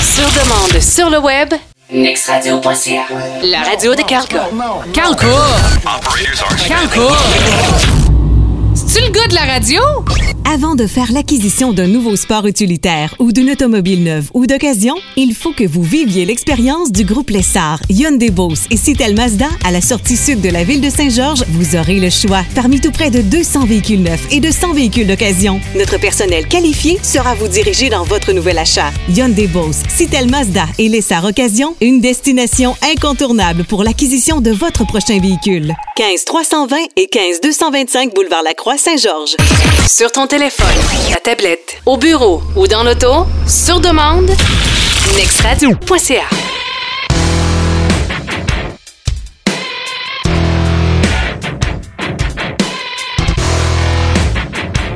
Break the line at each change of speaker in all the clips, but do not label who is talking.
Sur demande, sur le web,
nextradio.ca.
la radio de Calca.
Calco! Calco! C'est-tu le gars de la radio?
Avant de faire l'acquisition d'un nouveau sport utilitaire ou d'une automobile neuve ou d'occasion, il faut que vous viviez l'expérience du groupe Lessard, Hyundai Boss et Citel Mazda à la sortie sud de la ville de Saint-Georges. Vous aurez le choix parmi tout près de 200 véhicules neufs et de 100 véhicules d'occasion. Notre personnel qualifié sera vous diriger dans votre nouvel achat. Hyundai Boss, Citel Mazda et Lessard Occasion, une destination incontournable pour l'acquisition de votre prochain véhicule. 15 320 et 15 225 boulevard Lacroix Saint-Georges.
Sur ton téléphone, ta tablette, au bureau ou dans l'auto, sur demande, nextradio.ca.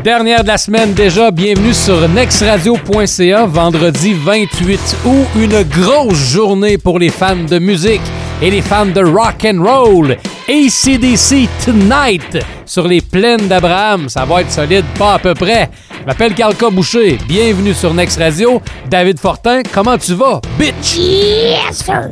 Dernière de la semaine déjà, bienvenue sur nextradio.ca, vendredi 28 août, une grosse journée pour les fans de musique et les fans de rock and roll. ACDC Tonight sur les plaines d'Abraham, ça va être solide, pas à peu près. Je m'appelle Carlca Boucher, bienvenue sur Next Radio. David Fortin, comment tu vas, bitch?
Yes, sir!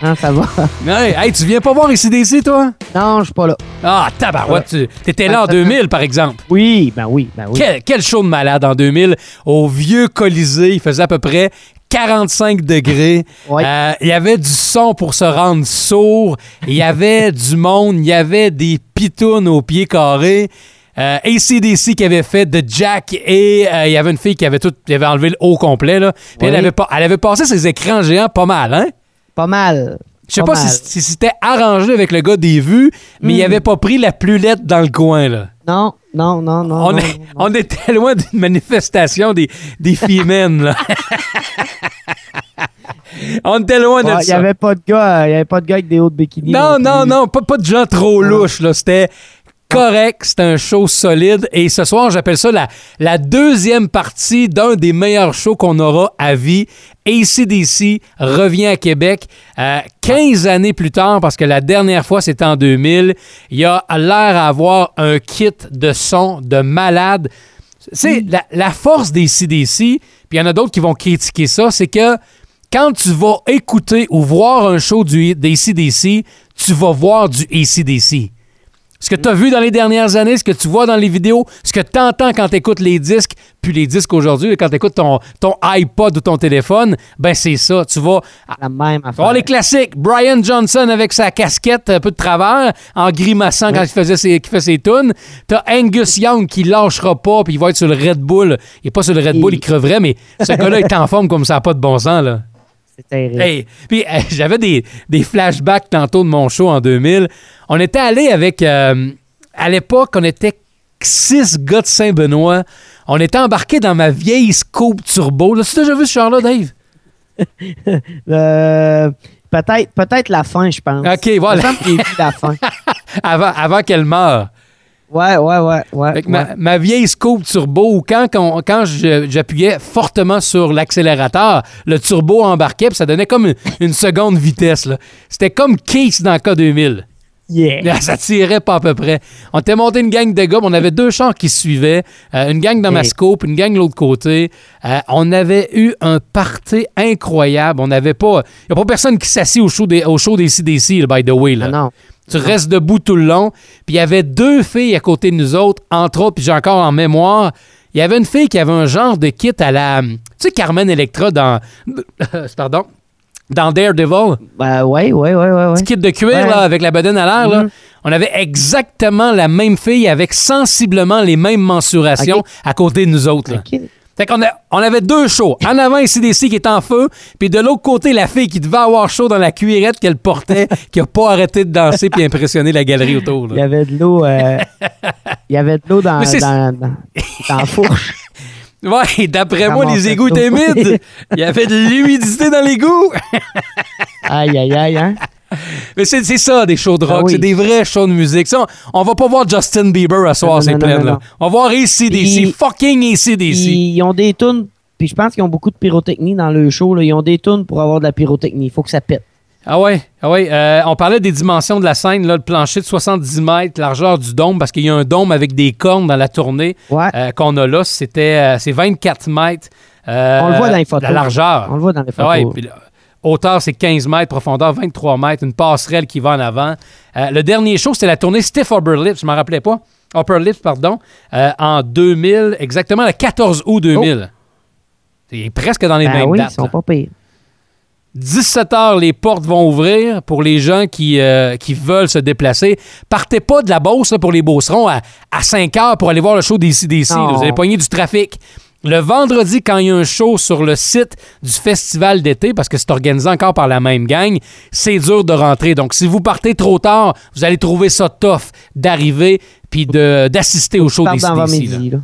Ah, ça va?
Hey, hey, tu viens pas voir ACDC, toi?
Non, je suis pas là.
Ah, tabarouette, tu t'étais là en 2000, par exemple.
Oui, ben oui, ben oui.
Quel, quel show de malade en 2000 au vieux Colisée. Il faisait à peu près 45 degrés.
Ouais.
Euh, Il y avait du son pour se rendre sourd. Il y avait du monde. Il y avait des pitounes au pied carré. Euh, ACDC qui avait fait de Jack et euh, il y avait une fille qui avait tout qui avait enlevé le haut complet là. Puis elle avait pas elle avait passé ses écrans géants pas mal hein?
Pas mal.
Je sais pas,
mal.
si, si c'était arrangé avec le gars des vues, mais il
Hmm.
avait pas pris la plus lettre dans le coin là.
Non, non, non, non.
On,
non,
est-
non.
on était loin d'une manifestation des, des femmes, là. on était loin de
Ouais, Il y
ça.
avait pas de gars, euh, il y avait pas de gars avec des hauts de bikini.
Non, non,
plus.
non, pas, pas de gens trop louches, là. C'était correct, c'était un show solide. Et ce soir, j'appelle ça la, la deuxième partie d'un des meilleurs shows qu'on aura à vie. ACDC revient à Québec euh, 15 années plus tard, parce que la dernière fois, c'était en 2000. Il a l'air à avoir un kit de son de malade. C'est la, la force des CDC, puis il y en a d'autres qui vont critiquer ça, c'est que quand tu vas écouter ou voir un show du, des CDC, tu vas voir du ACDC. Ce que tu as vu dans les dernières années, ce que tu vois dans les vidéos, ce que tu entends quand tu écoutes les disques, puis les disques aujourd'hui, quand tu écoutes ton, ton iPod ou ton téléphone, ben c'est ça. Tu vas
La même
tu vas
affaire.
voir les classiques. Brian Johnson avec sa casquette un peu de travers, en grimaçant quand il, faisait ses, qu'il fait ses tunes. T'as Angus Young qui lâchera pas, puis il va être sur le Red Bull. Il est pas sur le Red Bull, il creverait, mais ce gars-là est en forme comme ça pas de bon sens, là.
C'est terrible.
Hey, puis euh, j'avais des, des flashbacks tantôt de mon show en 2000. On était allé avec. euh, à l'époque, on était six gars de Saint-Benoît. On était embarqués dans ma vieille Scope Turbo. Là, tu as déjà vu ce char-là, Dave?
Euh, peut-être, peut-être la fin, je pense.
OK,
Il
voilà.
la fin.
avant avant qu'elle meure.
Ouais, ouais, ouais, ouais.
Fait que
ouais.
ma, ma vieille Scope Turbo, quand, quand, j'appuyais fortement sur l'accélérateur, le turbo embarquait, puis ça donnait comme une, une seconde vitesse. C'était comme Case dans K2000.
Yeah.
Ça tirait pas à peu près. On était monté une gang de gars, on avait deux chars qui se suivaient, euh, une gang dans ma scope, une gang de l'autre côté. Euh, on avait eu un party incroyable. On n'avait pas. Il n'y a pas personne qui s'assit au show des, au show des CDC, là, by the way. Là.
Ah non.
Tu restes debout tout le long. Puis il y avait deux filles à côté de nous autres, entre autres, puis j'ai encore en mémoire. Il y avait une fille qui avait un genre de kit à la. Tu sais, Carmen Electra dans. Pardon. Dans Daredevil?
Ben, ouais, ouais, ouais, ouais. ouais.
Petit kit de cuir,
Ouais.
là, avec la bedaine à l'air, là.
Mhm.
On avait exactement la même fille avec sensiblement les mêmes mensurations à côté de nous autres. là. Fait qu'on a- on avait deux shows. En avant, ici, qui est en feu. Puis de l'autre côté, la fille qui devait avoir chaud dans la cuirette qu'elle portait, qui a pas arrêté de danser puis impressionner la galerie autour. là.
Il y avait de l'eau. euh, il y avait de l'eau dans, dans, dans, dans la fourche.
Ouais, d'après moi, les égouts étaient humides. Il y avait de l'humidité dans l'égout.
Aïe, aïe, aïe, hein?
Mais c'est ça, des shows de rock.
Ah oui.
C'est des vrais shows de musique. Ça, on, on va pas voir Justin Bieber à soir, c'est plein, là. On va voir ACDC,
Ils-
fucking ACDC.
Ils, ils ont des tunes, puis je pense qu'ils ont beaucoup de pyrotechnie dans le show. là. Ils ont des tunes pour avoir de la pyrotechnie. Il faut que ça pète.
Ah ouais, ah ouais. euh, on parlait des dimensions de la scène, là, le plancher de 70 mètres, largeur du dôme, parce qu'il y a un dôme avec des cornes dans la tournée
Ouais.
euh, qu'on a là. C'était euh, c'est 24 mètres. euh,
On le voit dans les photos.
La largeur.
On le voit dans les
Ah
photos.
ouais, puis là, hauteur, c'est 15 mètres, profondeur, 23 mètres, une passerelle qui va en avant. Euh, le dernier show, c'était la tournée Stiff Upper Lips, je m'en rappelais pas. Upper Lips, pardon, euh, en 2000, exactement le 14 août 2000. C'est presque dans les
Ben
mêmes
oui,
dates.
ils sont pas pires.
17 heures, les portes vont ouvrir pour les gens qui, euh, qui veulent se déplacer. Partez pas de la Beauce là, pour les Beaucerons à, à 5 heures pour aller voir le show des CDC.
Non.
Vous allez pogner du trafic. Le vendredi, quand il y a un show sur le site du festival d'été, parce que c'est organisé encore par la même gang, c'est dur de rentrer. Donc, si vous partez trop tard, vous allez trouver ça tough d'arriver puis de- d'assister au show des CDC.
midi, là.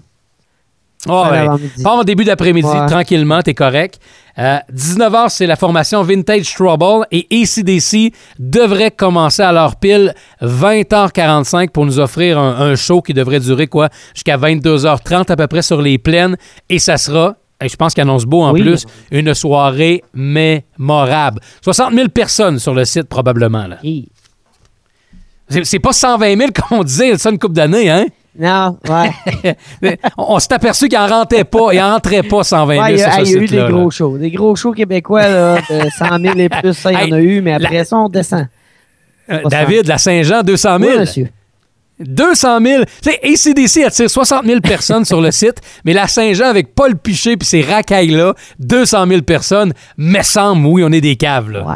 Parle
ouais. Pas en début d'après-midi,
Ouais.
tranquillement, t'es correct. 19h, c'est la formation Vintage Trouble et ACDC devrait commencer à leur pile 20h45 pour nous offrir un, un show qui devrait durer quoi jusqu'à 22h30 à peu près sur les plaines et ça sera et je pense qu'il annonce beau en
Oui.
plus, une soirée mémorable. 60 000 personnes sur le site probablement. là. C'est c'est pas 120 000 qu'on disait ça une couple d'années, hein?
Non, ouais.
on on s'est aperçu qu'il en rentrait pas, il en rentrait pas 120 000
Ouais, il y
sur
a,
ce
il y a eu des
là.
gros shows. Des gros shows québécois là, de 100 000 et plus, ça, il y en a eu, mais après
la-
ça, on descend.
Euh, David, la Saint-Jean, 200 000.
Oui, monsieur.
200 000. Tu sais, ACDC attire 60 000 personnes sur le site, mais la Saint-Jean avec Paul Piché puis ces racailles-là, 200 000 personnes, mais semble, oui, on est des caves, là.
Ouais.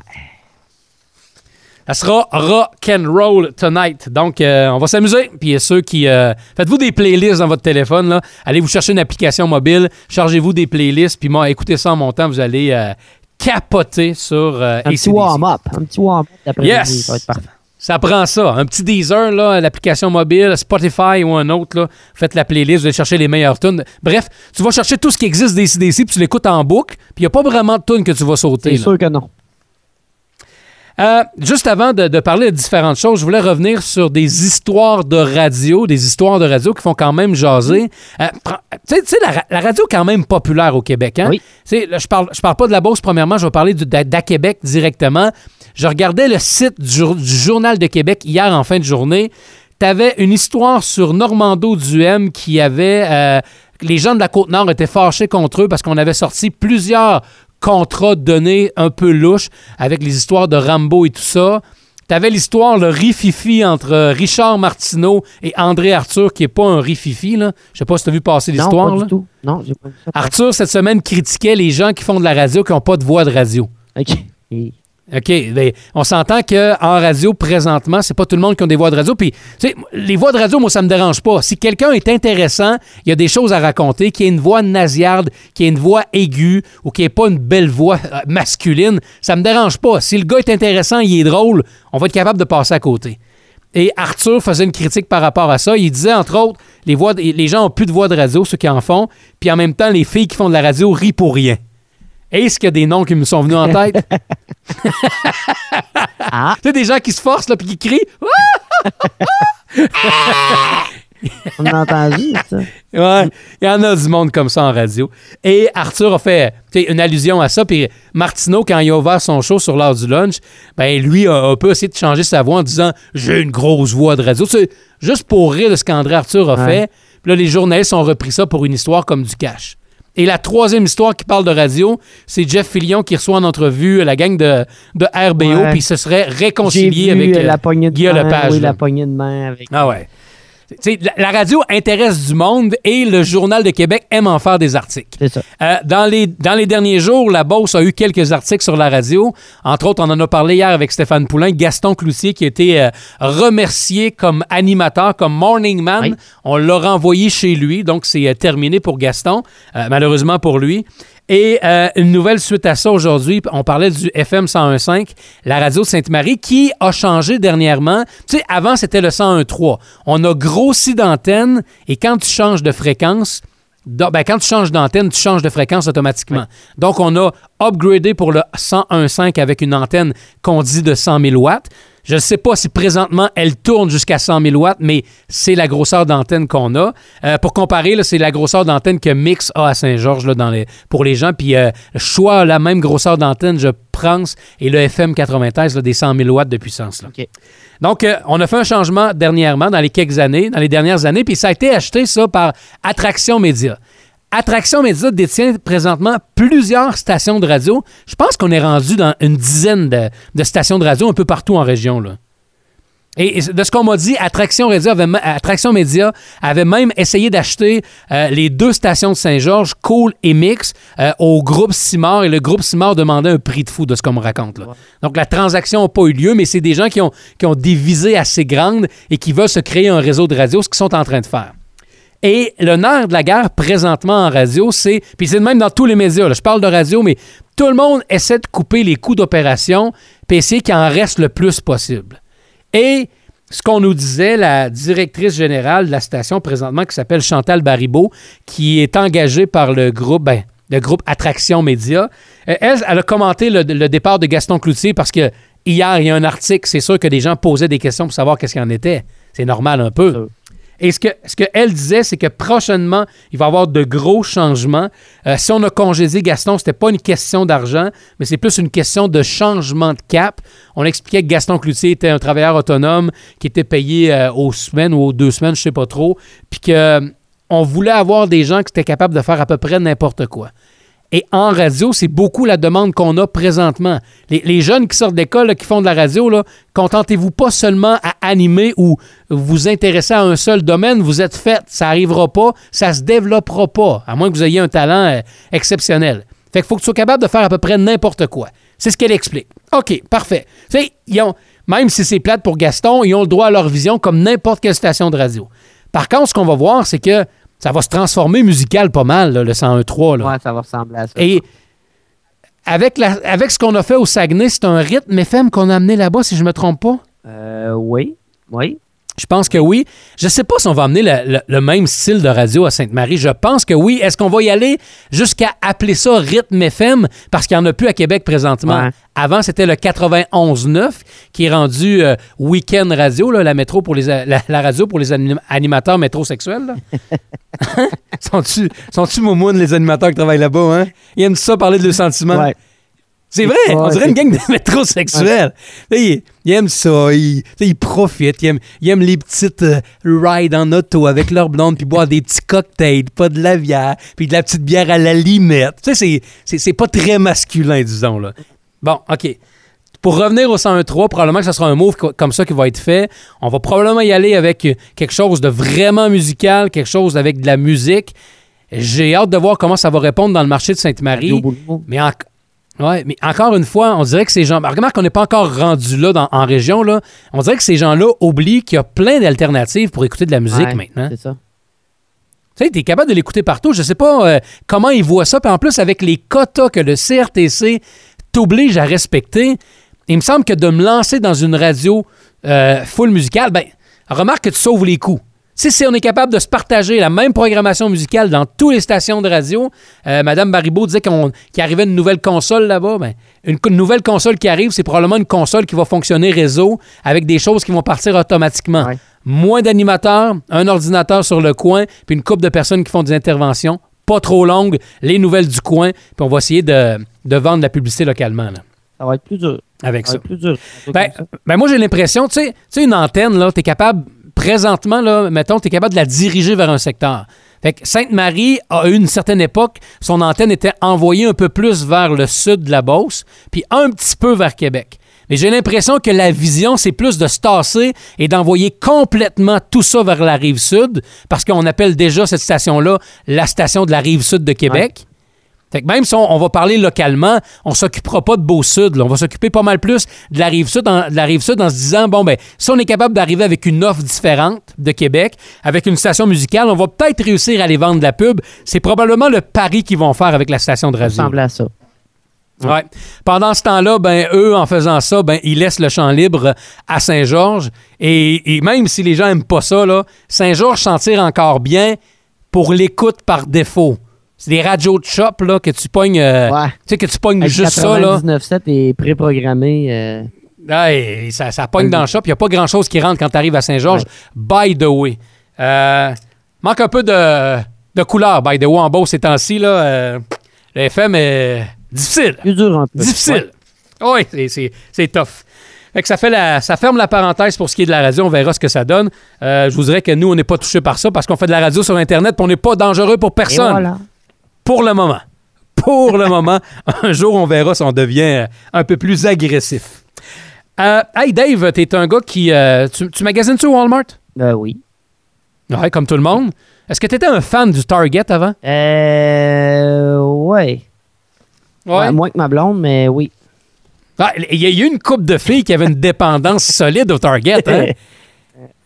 Ça sera rock and roll tonight. Donc, euh, on va s'amuser. Puis euh, ceux qui... euh, Faites-vous des playlists dans votre téléphone. Là. Allez vous chercher une application mobile. Chargez-vous des playlists. Puis moi, écoutez ça en montant. Vous allez euh, capoter sur
Un petit
AC/DC.
warm-up. Un petit warm-up d'après-midi.
Yes!
Ça va être parfait.
Ça prend ça. Un petit Deezer, là, l'application mobile, Spotify ou un autre. Là. Faites la playlist, vous allez chercher les meilleures tunes. Bref, tu vas chercher tout ce qui existe des CDC, puis tu l'écoutes en boucle, puis il n'y a pas vraiment de tunes que tu vas sauter.
C'est sûr que non.
Euh, juste avant de, de parler de différentes choses, je voulais revenir sur des histoires de radio, des histoires de radio qui font quand même jaser. Euh, tu sais- la, ra- la radio est quand même populaire au Québec. Hein?
Oui.
Là, je parle, je parle pas de la Beauce, premièrement, je vais parler d'A Québec directement. Je regardais le site du, jour- du Journal de Québec hier en fin de journée. Tu avais une histoire sur Normando Duhem qui avait... euh, les gens de la Côte-Nord étaient fâchés contre eux parce qu'on avait sorti plusieurs contrats donnés un peu louches avec les histoires de Rambo et tout ça. T'avais l'histoire, le rififi entre euh, Richard Martineau et André Arthur, qui est pas un rififi, là. Je sais pas si t'as vu passer
Non,
l'histoire,
pas
là.
du tout. Non, pas vu ça.
Arthur, cette semaine, critiquait les gens qui font de la radio qui n'ont pas de voix de radio.
OK.
OK, ben, on s'entend qu'en radio, présentement, c'est pas tout le monde qui a des voix de radio. Puis, tu les voix de radio, moi, ça me dérange pas. Si quelqu'un est intéressant, il y a des choses à raconter, qui a une voix nasillarde, qui a une voix aiguë ou qui n'a pas une belle voix euh, masculine, ça me dérange pas. Si le gars est intéressant, il est drôle, on va être capable de passer à côté. Et Arthur faisait une critique par rapport à ça. Il disait, entre autres, les, voix gens ont plus de voix de radio, ceux qui en font, puis en même temps, les filles qui font de la radio rient pour rien. Est-ce qu'il y a des noms qui me sont venus en tête?
Ah,
Tu sais, des gens qui se forcent là, puis qui crient.
on a entendu ça.
Ouais, il y en a du monde comme ça en radio. Et Arthur a fait une allusion à ça. Puis Martineau, quand il a ouvert son show sur l'heure du lunch, ben lui a un peu essayé de changer sa voix en disant J'ai une grosse voix de radio. Sais, juste pour rire de ce qu'André Arthur a
Ouais.
fait. Puis là, les journalistes ont repris ça pour une histoire comme du cash. Et la troisième histoire qui parle de radio, c'est Jeff Fillion qui reçoit en entrevue la gang de, de RBO, puis se serait réconcilié avec
euh, la poignée de
Guillaume
main.
Lepage.
Oui,
là.
la poignée de main avec.
Ah ouais. La, la radio intéresse du monde et le Journal de Québec aime en faire des articles.
Ça.
Euh, dans, les, dans les derniers jours, la Beauce a eu quelques articles sur la radio. Entre autres, on en a parlé hier avec Stéphane Poulain, Gaston Cloutier qui a été euh, remercié comme animateur, comme morning man.
Oui.
On l'a renvoyé chez lui, donc c'est euh, terminé pour Gaston, malheureusement pour lui. Et euh, une nouvelle suite à ça aujourd'hui, on parlait du FM 101.5, la radio de Sainte-Marie, qui a changé dernièrement. Tu sais, avant, c'était le 101.3. On a grossi d'antenne et quand tu changes de fréquence, ben, quand tu changes d'antenne, tu changes de fréquence automatiquement. Donc, on a upgradé pour le 101.5 avec une antenne qu'on dit de 100 000 watts. Je ne sais pas si présentement elle tourne jusqu'à 100 000 watts, mais c'est la grosseur d'antenne qu'on a. Euh, pour comparer, c'est la grosseur d'antenne que Mix a à Saint-Georges les, pour les gens. Puis euh, Choix la même grosseur d'antenne, je pense, et le FM 93 là, des 100 000 watts de puissance. là. Donc, euh, on a fait un changement dernièrement, dans les quelques années, dans les dernières années, puis ça a été acheté, ça, par Attraction Média. Attraction Média détient présentement plusieurs stations de radio. Je pense qu'on est rendu dans une dizaine de, stations de radio un peu partout en région. Et de ce qu'on m'a dit, Attraction, Radio avait, Attraction Média avait même essayé d'acheter euh, les deux stations de Saint-Georges, Cool et Mix, euh, au groupe Simard. Et le groupe Simard demandait un prix de fou de ce qu'on me raconte. Là. Donc la transaction n'a pas eu lieu, mais c'est des gens qui ont, qui ont des visées assez grandes et qui veulent se créer un réseau de radio, ce qu'ils sont en train de faire. Et le nerf de la guerre présentement en radio, c'est. Puis c'est même dans tous les médias. là. Je parle de radio, mais tout le monde essaie de couper les coûts d'opération puis essayer qu'il en reste le plus possible. Et ce qu'on nous disait, la directrice générale de la station présentement, qui s'appelle Chantal Baribeau, qui est engagée par le groupe, ben, le groupe Attraction Média, euh, elle, elle a commenté le, départ de Gaston Cloutier parce que hier, il y a un article, c'est sûr que des gens posaient des questions pour savoir qu'est-ce qu'il en était. C'est normal un peu. Et ce qu'elle ce qu'elle disait, c'est que prochainement, il va y avoir de gros changements. Euh, si on a congédié Gaston, c'était pas une question d'argent, mais c'est plus une question de changement de cap. On expliquait que Gaston Cloutier était un travailleur autonome qui était payé euh, aux semaines ou aux deux semaines, je sais pas trop, puis que euh, on voulait avoir des gens qui étaient capables de faire à peu près n'importe quoi. Et en radio, c'est beaucoup la demande qu'on a présentement. Les, jeunes qui sortent d'école, qui font de la radio, contentez-vous pas seulement à animer ou vous intéresser à un seul domaine, vous êtes fait, ça n'arrivera pas, ça se développera pas, à moins que vous ayez un talent euh, exceptionnel. Fait qu'il faut que tu sois capable de faire à peu près n'importe quoi. C'est ce qu'elle explique. OK, parfait. Ils ont, même si c'est plate pour Gaston, ils ont le droit à leur vision comme n'importe quelle station de radio. Par contre, ce qu'on va voir, c'est que ça va se transformer musical pas mal, là, le 101.3. là.
Ouais, ça va ressembler à ça.
Et avec, la, avec ce qu'on a fait au Saguenay, c'est un rythme FM qu'on a amené là-bas, si je ne me trompe pas?
Euh, oui. Oui.
Je pense que oui. Je ne sais pas si on va amener le, le- le même style de radio à Sainte-Marie. Je pense que oui. Est-ce qu'on va y aller jusqu'à appeler ça rythme FM parce qu'il n'y en a plus à Québec présentement?
Ouais.
Avant, c'était le 91.9 qui est rendu euh, Weekend Radio, là, la, métro pour les, a- la, la radio pour les anim- animateurs métrosexuels. sont-tu moumounes, les animateurs qui travaillent là-bas? Hein? Ils aiment ça parler de leurs sentiments.
Ouais.
C'est vrai, on dirait une gang de métrosexuels. Ils, ils aiment ça, ils, profitent, ils aiment, ils aiment les petites euh, rides en auto avec leur blonde, puis boire des petits cocktails, pas de la bière, puis de la petite bière à la limette. Tu sais, c'est- pas très masculin, disons. là. Bon, OK. Pour revenir au 101.3, probablement que ce sera un move co- comme ça qui va être fait. On va probablement y aller avec euh, quelque chose de vraiment musical, quelque chose avec de la musique. J'ai hâte de voir comment ça va répondre dans le marché de Sainte-Marie. Mais, en- ouais, mais encore une fois, on dirait que ces gens. Remarque qu'on n'est pas encore rendu là dans- en région. Là. On dirait que ces gens-là oublient qu'il y a plein d'alternatives pour écouter de la musique
Ouais,
maintenant.
C'est ça.
Tu sais, tu es capable de l'écouter partout. Je sais pas euh, comment ils voient ça. Puis en plus, avec les quotas que le CRTC t'oblige à respecter, il me semble que de me lancer dans une radio euh, full musicale, ben, remarque que tu sauves les coûts. Si, si on est capable de se partager la même programmation musicale dans toutes les stations de radio, euh, Madame Baribeau disait qu'on- qu'il arrivait une nouvelle console là-bas. Ben, une, nouvelle console qui arrive, c'est probablement une console qui va fonctionner réseau avec des choses qui vont partir automatiquement.
Ouais.
Moins d'animateurs, un ordinateur sur le coin, puis une couple de personnes qui font des interventions, pas trop longues, les nouvelles du coin, puis on va essayer de, de vendre la publicité localement là,
Ça va être plus dur.
avec
Ça
ça.
va être plus dur.
Ben, ben moi, j'ai l'impression, tu sais, tu sais, une antenne, là, tu es capable, présentement, là, mettons, tu es capable de la diriger vers un secteur. Fait que Sainte-Marie eu une certaine époque, son antenne était envoyée un peu plus vers le sud de la Beauce, puis un petit peu vers Québec. Mais j'ai l'impression que la vision, c'est plus de se tasser et d'envoyer complètement tout ça vers la rive sud, parce qu'on appelle déjà cette station-là la station de la rive sud de Québec. Fait que même si on, on va parler localement, on s'occupera pas de Beau-Sud. On va s'occuper pas mal plus de la rive sud en, de la rive sud en se disant bon ben si on est capable d'arriver avec une offre différente de Québec, avec une station musicale, on va peut-être réussir à aller vendre de la pub. C'est probablement le pari qu'ils vont faire avec la station de
Ça
radio.
ressemble à ça.
Ouais. Pendant ce temps-là, ben eux, en faisant ça, ben ils laissent le champ libre à Saint-Georges. Et, et même si les gens aiment pas ça, Saint-Georges s'en tire encore bien pour l'écoute par défaut. C'est des radios de shop là, que tu pognes, euh,
Ouais.
tu sais que tu pognes
Avec
juste ça là.
99.7 est préprogrammé. euh,
ça, ça pogne dans le shop. Il n'y a pas grand-chose qui rentre quand tu arrives à Saint-Georges. By the way. Euh, manque un peu de, de couleur, by the way, en beau ces temps-ci. Là, le FM est difficile.
Plus dur un peu.
Difficile. Oui, c'est- tough. Fait que ça, fait la, ça ferme la parenthèse pour ce qui est de la radio. On verra ce que ça donne. Euh, je vous dirais que nous, on n'est pas touchés par ça parce qu'on fait de la radio sur Internet et on n'est pas dangereux pour
Et
personne.
voilà.
Pour le moment. Pour le moment. Un jour, on verra si on devient euh, un peu plus agressif. Euh, hey Dave, t'es un gars qui. euh, tu, tu magasines-tu au Walmart?
Euh, oui.
Ouais, comme tout le monde. Est-ce que t'étais un fan du Target avant?
Euh, ouais. Ouais, Moins que ma blonde, mais oui.
Ah, Il y a eu une couple de filles qui avaient une dépendance solide au Target. Hein?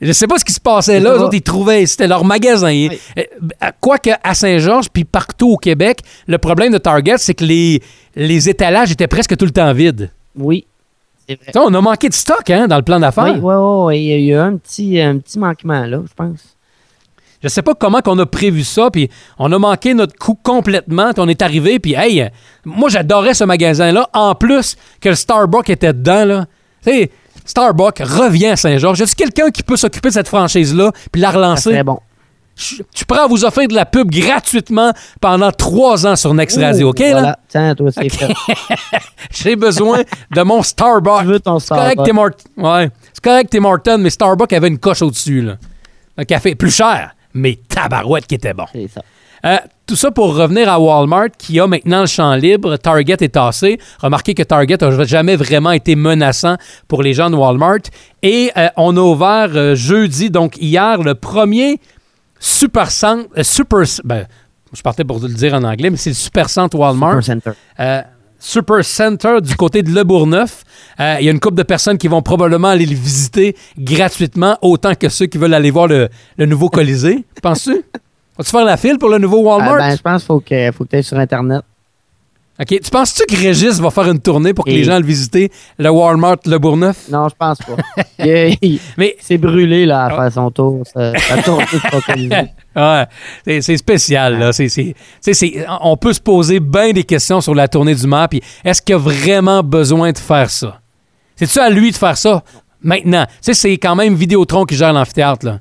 Je sais pas ce qui se passait là. Eux autres, ils trouvaient, c'était leur magasin. Euh, Quoique à Saint-Georges, puis partout au Québec, le problème de Target, c'est que les, les étalages étaient presque tout le temps vides.
Oui. C'est vrai.
On a manqué de stock hein, dans le plan d'affaires.
Oui, oui, oui. Il y a eu un petit, un petit manquement là, je pense.
Je sais pas comment qu'on a prévu ça, puis on a manqué notre coup complètement. puis On est arrivé, puis hey, euh, moi j'adorais ce magasin-là. En plus que le Starbucks était dedans, là. Tu sais, Starbucks revient à Saint-Georges. Y a quelqu'un qui peut s'occuper de cette franchise-là, puis la relancer?
serait bon.
Je je prends à vous offrir de la pub gratuitement pendant trois ans sur Next Radio, OK? là?
Tiens, toi, c'est fait.
J'ai besoin de mon Starbucks.
Tu veux ton
C'est correct. Ouais. C'est correct, Tim Hortons, mais Starbucks avait une coche au-dessus, là. Un café plus cher, mais tabarouette qui était bon.
C'est ça.
Euh, tout ça pour revenir à Walmart qui a maintenant le champ libre. Target est tassé. Remarquez que Target n'a jamais vraiment été menaçant pour les gens de Walmart. Et euh, on a ouvert euh, jeudi, donc hier, le premier super centre. euh, super, ben, je partais pour le dire en anglais, mais c'est le super centre Walmart.
Super Center.
Super Center du côté de Le Bourgneuf. Euh, Il y a une couple de personnes qui vont probablement aller le visiter gratuitement, autant que ceux qui veulent aller voir le, le nouveau Colisée. Penses-tu? Vas-tu faire la file pour le nouveau Walmart?
Ah, ben, je pense qu'il faut que, faut que tu ailles sur Internet.
OK. Tu penses-tu que Régis va faire une tournée pour que
Et-
les gens aillent visiter le Walmart Le Bourgneuf?
Non, je pense pas. il, il-
Mais
il s'est brûlé là, à faire son tour. Ça, tourne
ouais, c'est- c'est spécial. Là. C'est- c'est- sais, c'est- on peut se poser bien des questions sur la tournée du maire. Puis est-ce qu'il a vraiment besoin de faire ça? C'est-tu à lui de faire ça? Maintenant? Tu sais, c'est quand même Vidéotron qui gère l'amphithéâtre. Là.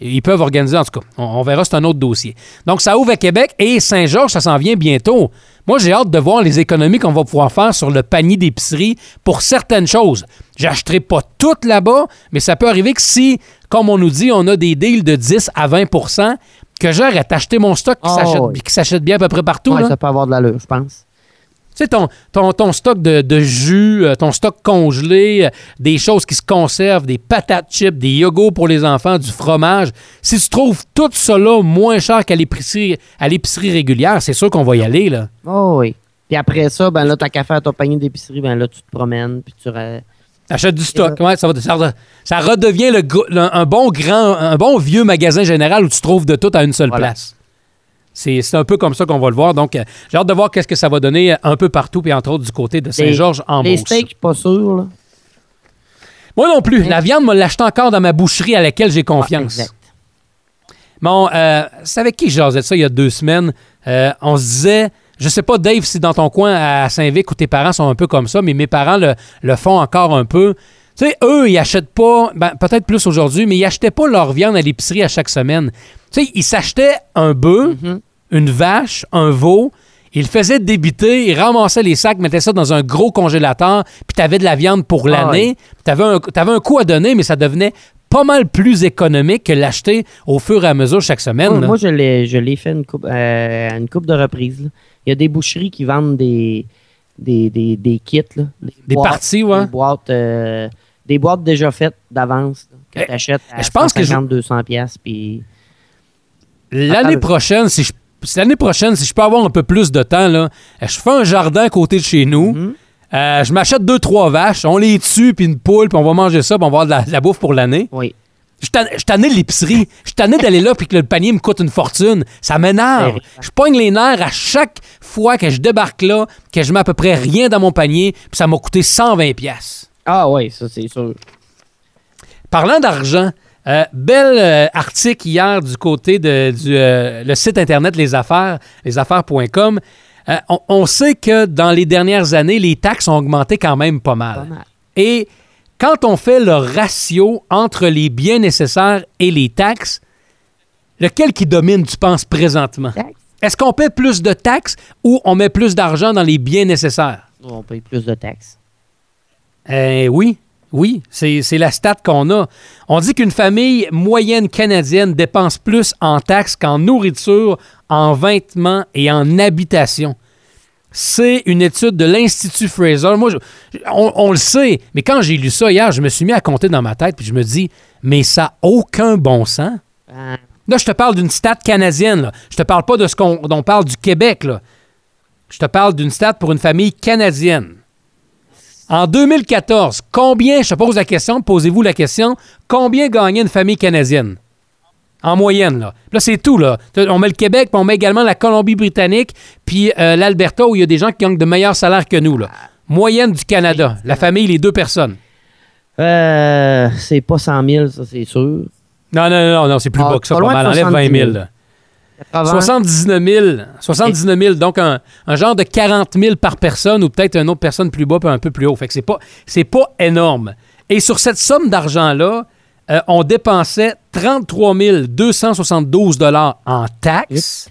Ils peuvent organiser, en tout cas. On, on verra, c'est un autre dossier. Donc, ça ouvre à Québec et Saint-Georges, ça s'en vient bientôt. Moi, j'ai hâte de voir les économies qu'on va pouvoir faire sur le panier d'épicerie pour certaines choses. J'achèterai pas toutes là-bas, mais ça peut arriver que si, comme on nous dit, on a des deals de 10 à 20% que j'arrête d'acheter mon stock qui
Oh,
s'achète-
oui.
qui s'achète bien à peu près partout.
Ouais,
là.
ça peut avoir de l'allure, je pense.
Tu sais, ton, ton, ton stock de, de jus, euh, ton stock congelé, euh, des choses qui se conservent, des patates chips, des yogourts pour les enfants, du fromage. Si tu trouves tout là moins cher qu'à l'épicerie, à l'épicerie régulière, c'est sûr qu'on va y aller, là.
Oh oui. Puis après ça, ben là, t'as qu'à faire ton panier d'épicerie, ben là, tu te promènes, puis tu...
Achète du stock. Ouais, ça, va, ça, re- ça redevient le, un bon grand, un bon vieux magasin général où tu trouves de tout à une seule
Voilà.
place. C'est un peu comme ça qu'on va le voir. Donc, euh, j'ai hâte de voir qu'est-ce que ça va donner euh, un peu partout, puis entre autres du côté de Saint-Georges en
Les
Beauce.
steaks, pas sûr, là.
Moi non plus. La viande, me l'acheter encore dans ma boucherie à laquelle j'ai confiance.
Ah, exact.
Bon, euh, c'est avec qui je jasais de ça il y a deux semaines? Euh, on se disait, je sais pas, Dave, si dans ton coin à Saint-Vic où tes parents sont un peu comme ça, mais mes parents le, le font encore un peu. Tu sais, eux, ils achètent pas, ben, peut-être plus aujourd'hui, mais ils achetaient pas leur viande à l'épicerie à chaque semaine. Tu sais, ils s'achetaient un bœuf,
Mhm.
Une vache, un veau. Ils le faisaient débiter, ils ramassaient les sacs, mettaient ça dans un gros congélateur, puis tu avais de la viande pour
Ah
l'année. Tu avais, un un coût à donner, mais ça devenait pas mal plus économique que l'acheter au fur et à mesure chaque semaine.
Moi, je l'ai je l'ai fait une coupe, euh, une coupe de reprises. là. Il y a des boucheries qui vendent des, des, des, des kits. Là,
Des parties, ouais.
Des boîtes, euh, des boîtes déjà faites d'avance que
Eh,
tu achètes à
je pense que je-
200 pièces puis
L'année prochaine, si je l'année prochaine, si je peux avoir un peu plus de temps, là, euh, je fais un jardin à côté de chez nous.
Mhm.
Euh, je m'achète deux, trois vaches, on les tue, puis une poule, puis on va manger ça, puis on va avoir de la, de la bouffe pour l'année.
oui.
Je suis tanné- de l'épicerie. Je suis tanné d'aller là, puis que le panier me coûte une fortune. Ça m'énerve.
Ouais.
Je pogne les nerfs à chaque fois que je débarque là, que je mets à peu près rien dans mon panier, puis ça m'a coûté 120 pièces.
Ah oui, ça c'est sûr.
Parlant d'argent, euh, bel euh, article hier du côté de du, euh, le site internet Les Affaires, lesaffaires.com. On, on sait que dans les dernières années, les taxes ont augmenté quand même pas mal.
Pas mal.
Et quand on fait le ratio entre les biens nécessaires et les taxes, lequel qui domine, tu penses, présentement? Est-ce qu'on paie plus de taxes ou on met plus d'argent dans les biens nécessaires?
On paye plus de taxes.
Oui, oui, c'est la stat qu'on a. On dit qu'une famille moyenne canadienne dépense plus en taxes qu'en nourriture, en vêtements et en habitation. C'est une étude de l'Institut Fraser. Moi, je- on, on le sait, mais quand j'ai lu ça hier, je me suis mis à compter dans ma tête, puis je me dis, mais ça n'a aucun bon sens. Là, je te parle d'une stat canadienne. Là. Je te parle pas de ce qu'on dont on parle du Québec. Là. Je te parle d'une stat pour une famille canadienne. En 2014, combien, je te pose la question, posez-vous la question, combien gagnait une famille canadienne? En moyenne, là. Là, c'est tout, là. On met le Québec, puis on met également la Colombie-Britannique, puis euh, l'Alberta, où il y a des gens qui gagnent de meilleurs salaires que nous, là. Moyenne du Canada. La famille, les deux personnes.
Euh, c'est pas 100 000, ça, c'est sûr.
Non, non, non, non, c'est plus
Ah,
bas que ça,
pas loin de
Enlève 20
70
000,
000.
là.
80,
79 000. 79 000, donc un, un genre de 40 000 par personne ou peut-être une autre personne plus bas puis un peu plus haut. Fait que c'est pas, c'est pas énorme. Et sur cette somme d'argent-là, euh, on dépensait 33 272 dollars en taxes.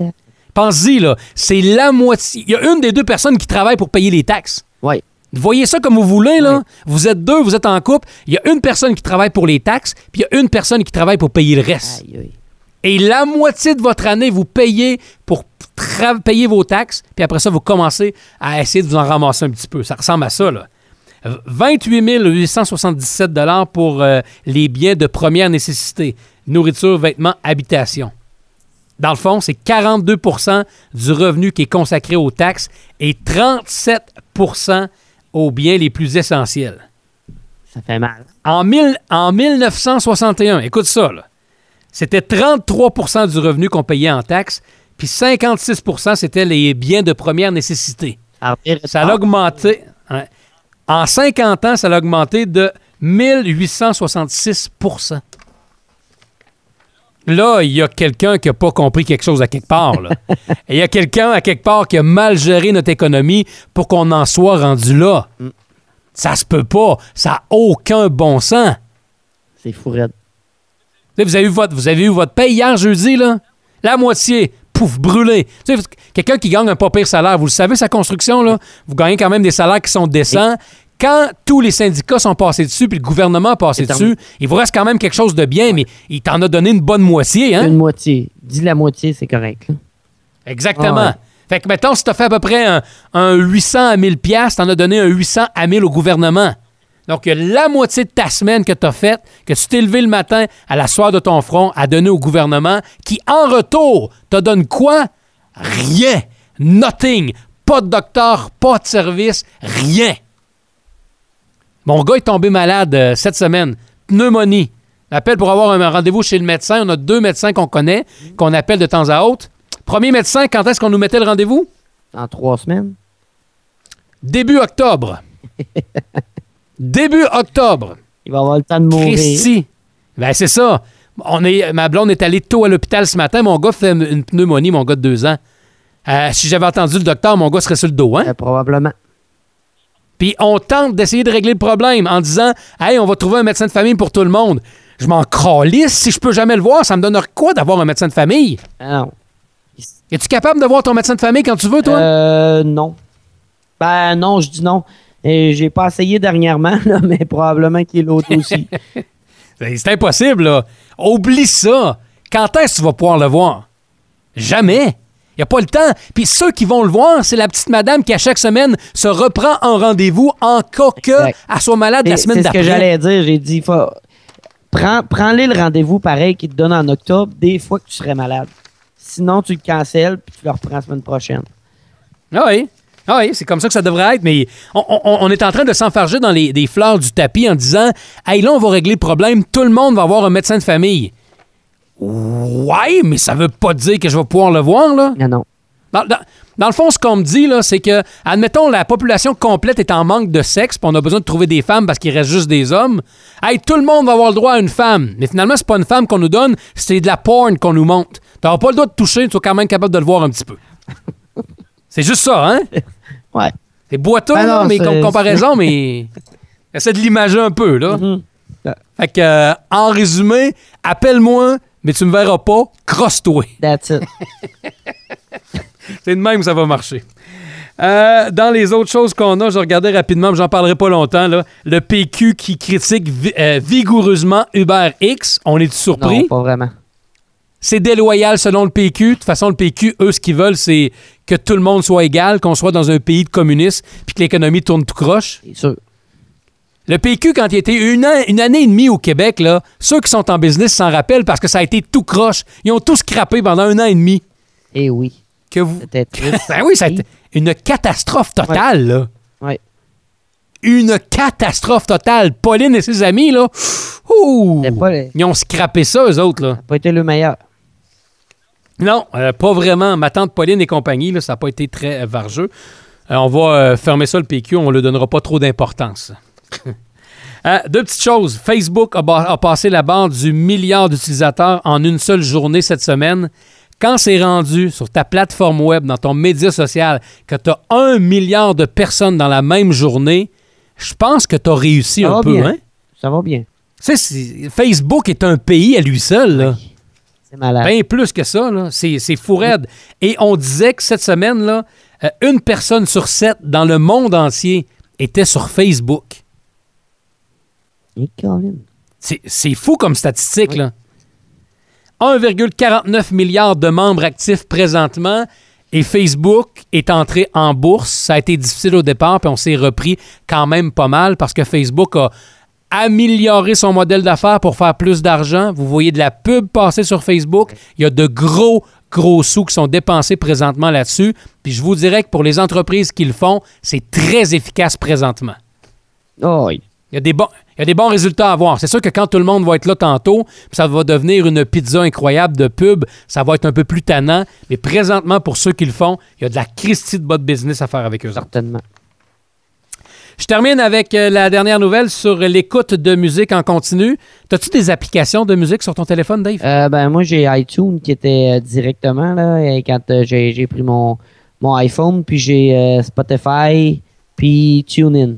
Pense-y, là, c'est la moitié. Il y a une des deux personnes qui travaille pour payer les taxes.
Ouais.
Voyez ça comme vous voulez, là. Vous êtes deux, vous êtes en couple. Il y a une personne qui travaille pour les taxes, puis il y a une personne qui travaille pour payer le reste.
Aïe, aïe.
Et la moitié de votre année, vous payez pour payer vos taxes, puis après ça, vous commencez à essayer de vous en ramasser un petit peu. Ça ressemble à ça, là. 28 877 pour euh, les biens de première nécessité, nourriture, vêtements, habitation. Dans le fond, c'est 42% du revenu qui est consacré aux taxes et 37% aux biens les plus essentiels.
Ça fait mal.
En, mille- en 1961, écoute ça, là, c'était 33% du revenu qu'on payait en taxes, puis 56% c'était les biens de première nécessité.
Ça, revient
Ça a augmenté. ouais. En 50 ans, ça a augmenté de 1866% Là, il y a quelqu'un qui n'a pas compris quelque chose à quelque part. Il y a quelqu'un à quelque part qui a mal géré notre économie pour qu'on en soit rendu là. Ça se peut pas. Ça n'a aucun bon sens.
C'est fou
Vous avez, eu votre, vous avez eu votre paye hier jeudi, là? La moitié, pouf, brûlé. Quelqu'un qui gagne un pas pire salaire, vous le savez, sa construction, là, vous gagnez quand même des salaires qui sont décents. Quand tous les syndicats sont passés dessus, puis le gouvernement a passé dessus, il vous reste quand même quelque chose de bien, mais il t'en a donné une bonne moitié, hein?
Une moitié. Dis la moitié, c'est correct.
Exactement.
Ah ouais.
Fait que, mettons, si t'as fait à peu près un, un 800 à 1000 piastres, t'en as donné un 800 à 1000 au gouvernement. Donc, il y a la moitié de ta semaine que t'as faite, que tu t'es levé le matin à la soirée de ton front à donner au gouvernement, qui, en retour, te donne quoi? Rien. Nothing. Pas de docteur, pas de service, rien. Mon gars est tombé malade euh, cette semaine. Pneumonie. Appelle pour avoir un rendez-vous chez le médecin. On a deux médecins qu'on connaît, qu'on appelle de temps à autre. Premier médecin, quand est-ce qu'on nous mettait le rendez-vous?
En trois semaines.
Début octobre. Début octobre.
Il va avoir le temps de mourir.
Christy. Ben, c'est ça. On est, ma blonde est allée tôt à l'hôpital ce matin. Mon gars fait une pneumonie, mon gars de deux ans. Euh, si j'avais entendu le docteur, mon gars serait sur le dos. Hein?
Euh, probablement.
Puis on tente d'essayer de régler le problème en disant Hey, on va trouver un médecin de famille pour tout le monde. Je m'en cralisse. Si je peux jamais le voir, ça me donne quoi d'avoir un médecin de famille?
Ah non.
Es-tu capable de voir ton médecin de famille quand tu veux, toi?
Euh, non. Ben non, je dis non. Et j'ai pas essayé dernièrement, là, mais probablement qu'il est l'autre aussi.
Ben, C'est impossible, là. Oublie ça. Quand est-ce que tu vas pouvoir le voir? Jamais. Il n'y a pas le temps. Puis ceux qui vont le voir, c'est la petite madame qui, à chaque semaine, se reprend en rendez-vous en cas qu'elle
Exact.
soit malade la semaine
c'est ce que
d'après.
j'allais dire. J'ai dit, faut... prends, prends-les le rendez-vous pareil qu'ils te donnent en octobre des fois que tu serais malade. Sinon, tu le cancelles puis tu le reprends la semaine prochaine.
Ah oui. Ah oui, c'est comme ça que ça devrait être, mais on, on- on est en train de s'enfarger dans les, des fleurs du tapis en disant Hey, là, on va régler le problème, tout le monde va avoir un médecin de famille. Ouais, mais ça veut pas dire que je vais pouvoir le voir, là.
Non, non.
Dans, dans- dans le fond, ce qu'on me dit, là, c'est que, admettons, la population complète est en manque de sexe, puis on a besoin de trouver des femmes parce qu'il reste juste des hommes. Hey, tout le monde va avoir le droit à une femme. Mais finalement, c'est pas une femme qu'on nous donne, c'est de la porn qu'on nous montre. T'auras pas le droit de toucher, tu sois quand même capable de le voir un petit peu. c'est juste ça, hein?
Ouais.
C'est boiteux,
Ben
là,
non,
mais comme comparaison, mais. Essaie de l'imager un peu, là.
Mhm.
Fait que, euh, en résumé, appelle-moi, mais tu me verras pas, crosse-toi.
That's it.
C'est de même que ça va marcher. Euh, dans les autres choses qu'on a, je regardais rapidement, mais j'en parlerai pas longtemps. Là, le PQ qui critique vi- euh, vigoureusement Uber X. On est surpris?
Non, pas vraiment.
C'est déloyal selon le PQ. De toute façon, le PQ, eux, ce qu'ils veulent, c'est que tout le monde soit égal, qu'on soit dans un pays de communistes, puis que l'économie tourne tout croche.
C'est sûr.
Le PQ, quand il était une, an- une année et demie au Québec, là, ceux qui sont en business s'en rappellent parce que ça a été tout croche. Ils ont tous scrappé pendant un an et demi.
Eh oui.
Que vous...
C'était.
Ben oui, ça a été une catastrophe totale, là.
Ouais.
Une catastrophe totale. Pauline et ses amis, là, ouh,
C'était pas,
ils ont scrappé ça, eux autres, là.
pas été le meilleur.
Non, euh, pas vraiment. Ma tante Pauline et compagnie, là, ça n'a pas été très vargeux. Euh, on va euh, fermer ça, le PQ. On ne lui donnera pas trop d'importance. Euh, deux petites choses. Facebook a, passé la barre du milliard d'utilisateurs en une seule journée cette semaine. Quand c'est rendu sur ta plateforme web, dans ton média social, que tu as un milliard de personnes dans la même journée, je pense que tu as réussi
Ça
un peu.
bien.
Hein?
Ça va bien.
Tu sais, c'est- Facebook est un pays à lui seul. Là.
C'est malade.
Bien plus que ça, là. C'est, c'est fou raide. Et on disait que cette semaine, là, euh, une personne sur sept dans le monde entier était sur Facebook. C'est, c'est fou comme statistique, là. 1,49 milliard de membres actifs présentement et Facebook est entré en bourse. Ça a été difficile au départ, puis on s'est repris quand même pas mal parce que Facebook a amélioré son modèle d'affaires pour faire plus d'argent. Vous voyez de la pub passer sur Facebook. Il y a de gros, gros sous qui sont dépensés présentement là-dessus. Puis je vous dirais que pour les entreprises qui le font, c'est très efficace présentement.
Oh, oui.
Il y, a des bons, il y a des bons résultats à avoir. C'est sûr que quand tout le monde va être là tantôt, ça va devenir une pizza incroyable de pub, ça va être un peu plus tannant. Mais présentement, pour ceux qui le font, il y a de la Christie de bas de business à faire avec eux. autres. Je termine avec euh, la dernière nouvelle sur l'écoute de musique en continu. As-tu des applications de musique sur ton téléphone, Dave?
Euh, ben, moi, j'ai iTunes qui était euh, directement, là, et quand j'ai pris mon, mon iPhone, puis j'ai euh, Spotify, puis TuneIn.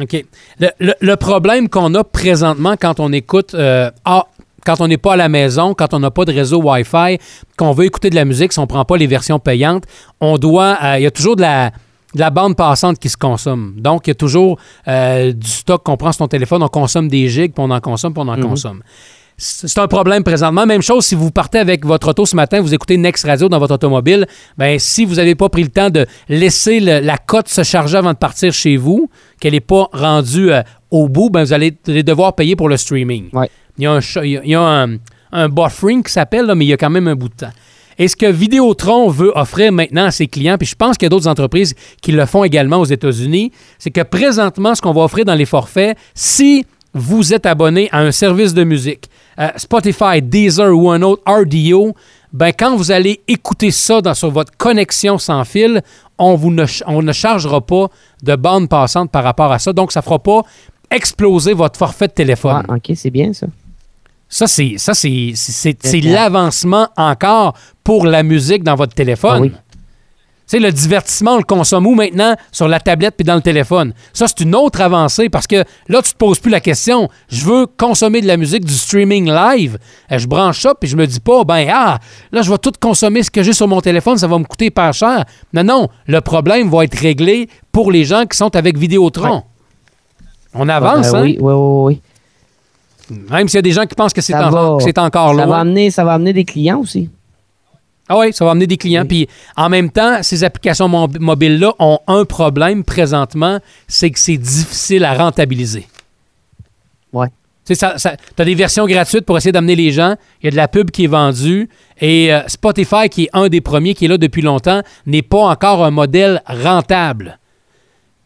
OK. Le, le- le problème qu'on a présentement quand on écoute, euh, ah, quand on n'est pas à la maison, quand on n'a pas de réseau Wi-Fi, qu'on veut écouter de la musique, si on ne prend pas les versions payantes, on doit. euh, Il y a toujours de la, de la bande passante qui se consomme. Donc, il y a toujours euh, du stock qu'on prend sur ton téléphone, on consomme des gigs, puis on en consomme, puis on en consomme. C'est un problème présentement. Même chose si vous partez avec votre auto ce matin, vous écoutez Next Radio dans votre automobile, ben si vous n'avez pas pris le temps de laisser le- la cote se charger avant de partir chez vous, qu'elle n'est pas rendue euh, au bout, ben vous, allez, devoir payer pour le streaming.
Ouais.
Il y a un, il y a- un, un buffering qui s'appelle, mais il y a quand même un bout de temps. Et ce que Vidéotron veut offrir maintenant à ses clients, puis je pense qu'il y a d'autres entreprises qui le font également aux États-Unis, c'est que présentement, ce qu'on va offrir dans les forfaits, si vous êtes abonné à un service de musique, euh, Spotify, Deezer ou un autre RDO, ben quand vous allez écouter ça sur votre connexion sans fil, on, vous ne, on ne chargera pas de bande passante par rapport à ça. Donc, ça ne fera pas exploser votre forfait de téléphone.
Ah, OK, c'est bien, ça.
Ça, c'est ça, c'est, c'est, c'est-
C'est
c'est l'avancement encore pour la musique dans votre téléphone.
Ah oui.
Tu sais, le divertissement, on le consomme où maintenant? Sur la tablette puis dans le téléphone. Ça, c'est une autre avancée parce que là, tu te poses plus la question. Je veux consommer de la musique, du streaming live. Euh, Je branche ça puis je me dis pas, ben, ah, là, je vais tout consommer ce que j'ai sur mon téléphone, ça va me coûter pas cher. Non, non. Le problème va être réglé pour les gens qui sont avec Vidéotron.
Ouais.
On avance,
Euh,
hein?
Oui, oui, oui, oui.
Même s'il y a des gens qui pensent que c'est, encore, encore
Ça va, amener, ça va amener des clients aussi.
Ah oui, ça va amener des clients.
Oui.
Puis en même temps, ces applications mo- mobiles-là ont un problème présentement, c'est que c'est difficile à rentabiliser.
Ouais.
Tu ça, as des versions gratuites pour essayer d'amener les gens. Il y a de la pub qui est vendue. Et euh, Spotify, qui est un des premiers, qui est là depuis longtemps, n'est pas encore un modèle rentable.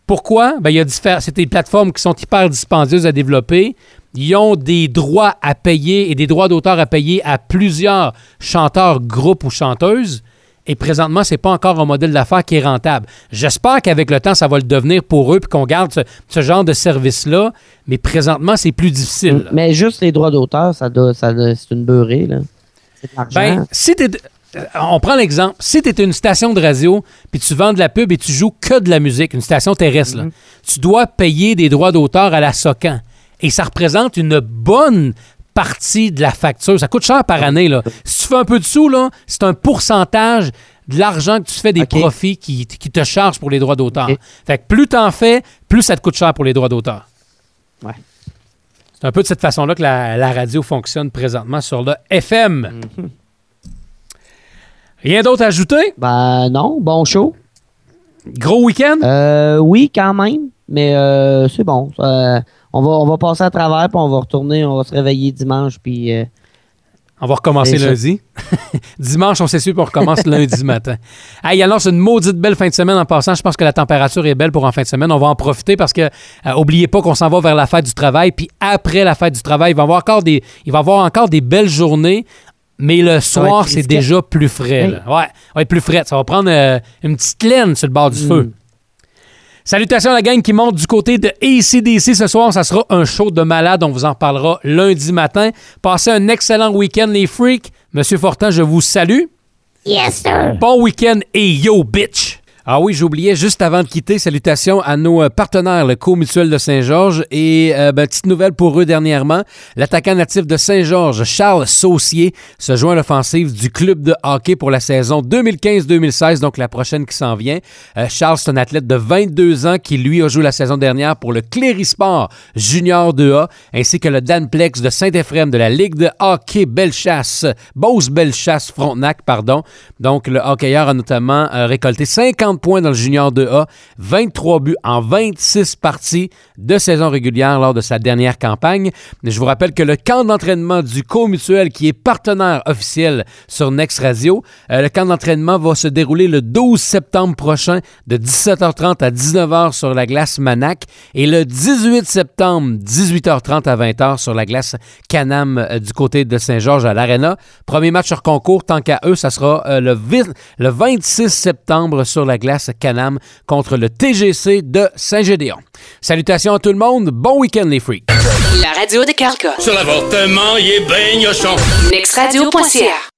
Pourquoi? Ben, il y a c'est des plateformes qui sont hyper dispendieuses à développer. Ils ont des droits à payer et des droits d'auteur à payer à plusieurs chanteurs, groupes ou chanteuses. Et présentement, ce n'est pas encore un modèle d'affaires qui est rentable. J'espère qu'avec le temps, ça va le devenir pour eux puis qu'on garde ce, ce genre de service-là. Mais présentement, c'est plus difficile. là.
Mais juste les droits d'auteur, ça doit, ça doit- c'est une beurrée, là. C'est.
Ben, si t'es- euh, on prend l'exemple. Si tu es une station de radio, puis tu vends de la pub et tu joues que de la musique, une station terrestre, là, tu dois payer des droits d'auteur à la SOCAN. Et ça représente une bonne partie de la facture. Ça coûte cher par année. Là. Si tu fais un peu de sous, là, c'est un pourcentage de l'argent que tu fais des profits qui, qui te chargent pour les droits d'auteur.
OK.
Fait que plus tu en fais, plus ça te coûte cher pour les droits d'auteur.
Ouais.
C'est un peu de cette façon-là que la, la radio fonctionne présentement sur le FM.
Mhm.
Rien d'autre à ajouter?
Ben non, bon show.
Gros week-end?
Euh, oui, quand même, mais euh, c'est bon. Euh, on, va, on va passer à travers, puis on va retourner, on va se réveiller dimanche, puis euh,
On va recommencer lundi. Dimanche, on s'essuie, puis on recommence lundi matin. Hey, alors, c'est une maudite belle fin de semaine en passant. Je pense que la température est belle pour en fin de semaine. On va en profiter parce que, euh, oubliez pas qu'on s'en va vers la fête du travail. Puis après la fête du travail, il va y avoir encore des, il va y avoir encore des belles journées. Mais le soir, c'est déjà plus frais.
Oui.
là. Ouais, ça va être plus frais. Ça va prendre euh, une petite laine sur le bord du
Mm.
feu. Salutations à la gang qui monte du côté de ACDC ce soir. Ça sera un show de malade. On vous en parlera lundi matin. Passez un excellent week-end, les freaks. Monsieur Fortin, je vous salue.
Yes, sir.
Bon week-end et yo, bitch! Ah oui, j'oubliais juste avant de quitter, salutations à nos euh, partenaires, le Co-Mutuel de Saint-Georges. Et euh, ben, petite nouvelle pour eux dernièrement, l'attaquant natif de Saint-Georges, Charles Saucier, se joint à l'offensive du club de hockey pour la saison 2015-2016, donc la prochaine qui s'en vient. Euh, Charles, c'est un athlète de 22 ans qui, lui, a joué la saison dernière pour le Clérisport Junior 2A, ainsi que le Danplex de Saint-Ephrem de la Ligue de hockey Bellechasse, Beauce Bellechasse Frontenac, pardon. Donc, le hockeyeur a notamment récolté 50 points dans le Junior 2A, 23 buts en 26 parties de saison régulière lors de sa dernière campagne. Je vous rappelle que le camp d'entraînement du Co-Mutuel, qui est partenaire officiel sur Next Radio, euh, le camp d'entraînement va se dérouler le 12 septembre prochain de 17h30 à 19h sur la glace Manac et le 18 septembre, 18h30 à 20h sur la glace Canam euh, du côté de Saint-Georges à l'Arena. Premier match sur concours, tant qu'à eux, ça sera euh, le, le 26 septembre sur la glace Canam contre le TGC de Saint-Gédéon. Salutations à tout le monde. Bon week-end, les freaks.
La radio de Carca.
Sur l'avortement, il est ben gnochon.
Nextradio.ca.